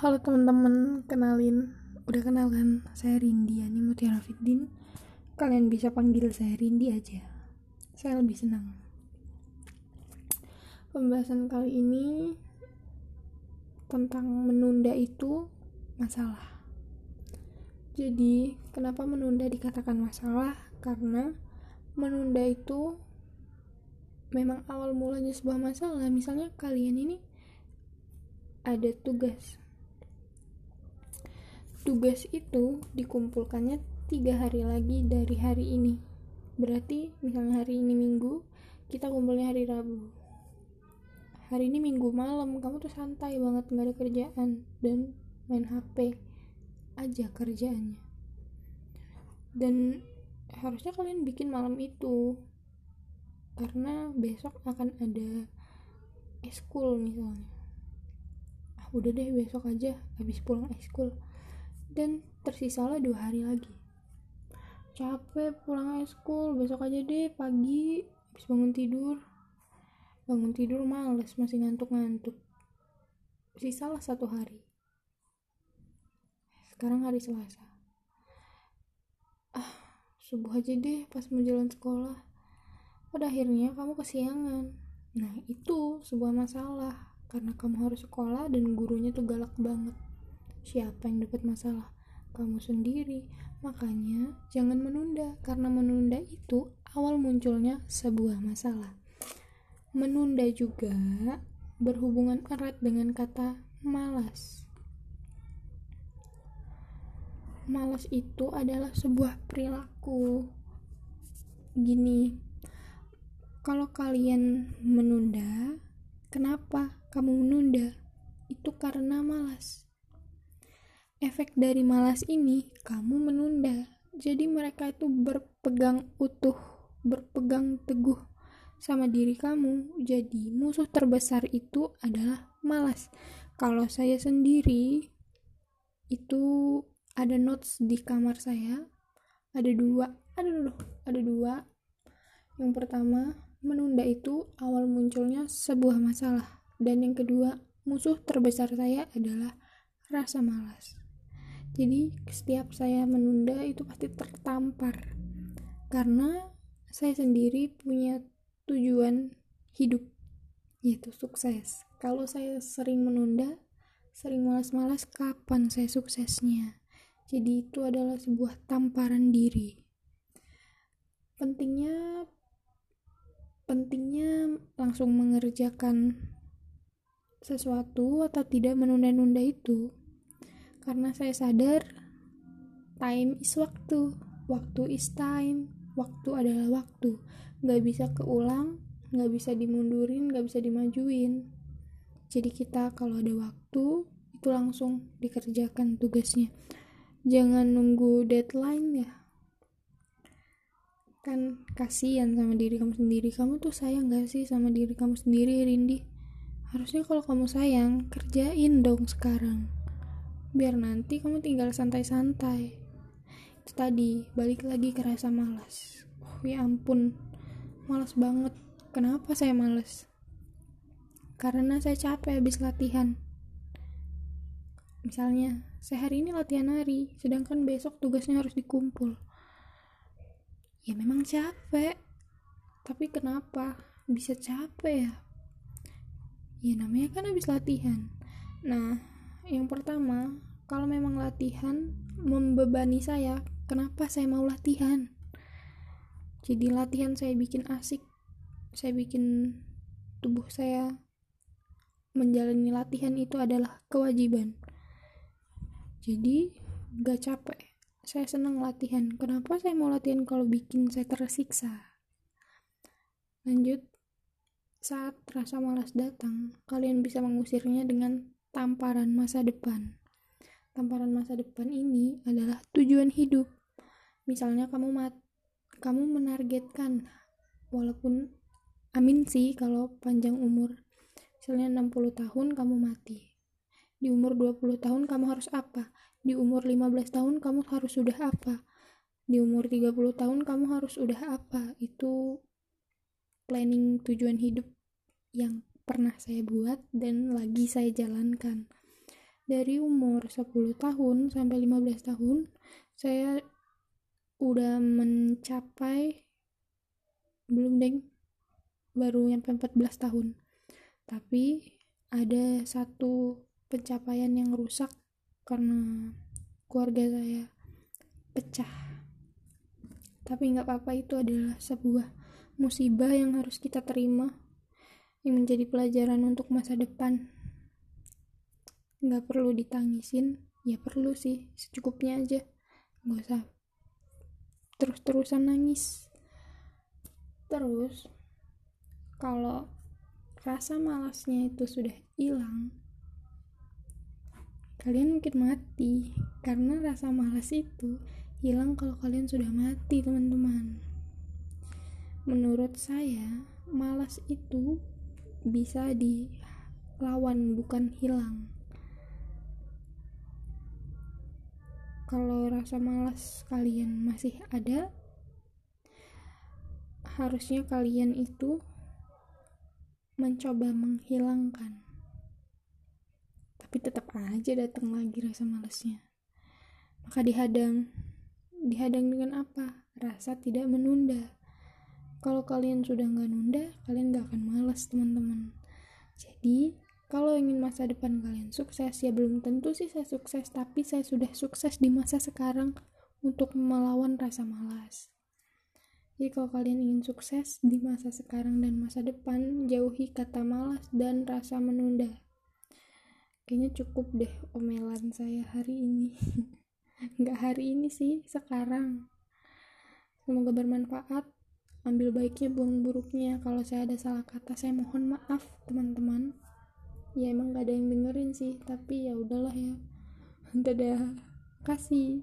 Halo teman-teman, kenalin. Udah kenal kan? Saya Rindi Yani Mutiara Fiddin Kalian bisa panggil saya Rindi aja. Saya lebih senang. Pembahasan kali ini Tentang menunda itu masalah. Jadi, kenapa menunda dikatakan masalah? Karena menunda itu memang awal mulanya sebuah masalah. Misalnya kalian ini ada tugas tugas itu dikumpulkannya tiga hari lagi dari hari ini. Berarti misalnya hari ini minggu kita kumpulnya hari rabu. Hari ini minggu malam kamu tuh santai banget nggak ada kerjaan dan main hp aja kerjaannya. Dan harusnya kalian bikin malam itu karena besok akan ada eskul misalnya. Ah udah deh besok aja habis pulang eskul dan tersisalah dua hari lagi. Capek pulang school besok aja deh pagi habis bangun tidur. Bangun tidur males masih ngantuk-ngantuk. Sisalah satu hari. Sekarang hari selasa. Ah subuh aja deh pas mau jalan sekolah. Pada akhirnya kamu kesiangan. Nah itu sebuah masalah. Karena kamu harus sekolah dan gurunya tuh galak banget siapa yang dapat masalah? Kamu sendiri. Makanya jangan menunda karena menunda itu awal munculnya sebuah masalah. Menunda juga berhubungan erat dengan kata malas malas itu adalah sebuah perilaku. Gini kalau kalian menunda kenapa kamu menunda? Itu karena malas efek dari malas ini kamu menunda. Jadi mereka itu berpegang utuh berpegang teguh sama diri kamu. Jadi musuh terbesar itu adalah malas. Kalau saya sendiri itu ada notes di kamar saya. Ada dua ada dulu ada dua. Yang pertama menunda itu awal munculnya sebuah masalah. Dan yang kedua musuh terbesar saya adalah rasa malas jadi setiap saya menunda itu pasti tertampar. Karena saya sendiri punya tujuan hidup yaitu sukses. Kalau saya sering menunda sering malas-malas kapan saya suksesnya? Jadi itu adalah sebuah tamparan diri. Pentingnya pentingnya langsung mengerjakan sesuatu atau tidak menunda-nunda itu karena saya sadar time is waktu. Waktu is time. Waktu adalah waktu. Nggak bisa keulang nggak bisa dimundurin nggak bisa dimajuin. Jadi kita kalau ada waktu itu langsung dikerjakan tugasnya. Jangan nunggu deadline ya. Kan kasihan sama diri kamu sendiri. Kamu tuh sayang gak sih sama diri kamu sendiri Rindi? Harusnya kalau kamu sayang kerjain dong sekarang biar nanti kamu tinggal santai-santai. Itu tadi balik lagi ke rasa malas. Oh ya ampun. Malas banget. Kenapa saya malas? Karena saya capek habis latihan. Misalnya saya hari ini latihan hari sedangkan besok tugasnya harus dikumpul. Ya memang capek. Tapi kenapa? Bisa capek ya? Ya namanya kan habis latihan. Nah yang pertama, kalau memang latihan membebani saya, kenapa saya mau latihan? Jadi latihan saya bikin asik, saya bikin tubuh saya menjalani latihan itu adalah kewajiban. Jadi gak capek. Saya senang latihan. Kenapa saya mau latihan kalau bikin saya tersiksa? Lanjut, saat rasa malas datang, kalian bisa mengusirnya dengan tamparan masa depan. Tamparan masa depan ini adalah tujuan hidup. Misalnya kamu mat kamu menargetkan walaupun amin sih kalau panjang umur. Misalnya 60 tahun kamu mati. Di umur 20 tahun kamu harus apa? Di umur 15 tahun kamu harus sudah apa? Di umur 30 tahun kamu harus sudah apa? Itu planning tujuan hidup yang pernah saya buat dan lagi saya jalankan. Dari umur 10 tahun sampai 15 tahun saya udah mencapai belum deng baru nyampe 14 tahun. Tapi ada satu pencapaian yang rusak karena keluarga saya pecah. Tapi nggak apa-apa itu adalah sebuah musibah yang harus kita terima yang menjadi pelajaran untuk masa depan. Nggak perlu ditangisin ya perlu sih secukupnya aja. Nggak usah terus-terusan nangis. Terus kalau rasa malasnya itu sudah hilang kalian mungkin mati. Karena rasa malas itu hilang kalau kalian sudah mati teman-teman. Menurut saya malas itu bisa dilawan bukan hilang. Kalau rasa malas kalian masih ada harusnya kalian itu mencoba menghilangkan. Tapi tetap aja datang lagi rasa malasnya maka dihadang dihadang dengan apa? Rasa tidak menunda kalau kalian sudah nggak nunda kalian nggak akan malas teman-teman jadi kalau ingin masa depan kalian sukses ya belum tentu sih saya sukses tapi saya sudah sukses di masa sekarang untuk melawan rasa malas jadi kalau kalian ingin sukses di masa sekarang dan masa depan, jauhi kata malas dan rasa menunda. Kayaknya cukup deh omelan saya hari ini. Nggak hari ini sih, sekarang. Semoga bermanfaat. Ambil baiknya, buang buruknya. Kalau saya ada salah kata, saya mohon maaf teman-teman. Ya emang gak ada yang dengerin sih, tapi ya udahlah ya. Dadah. Kasih.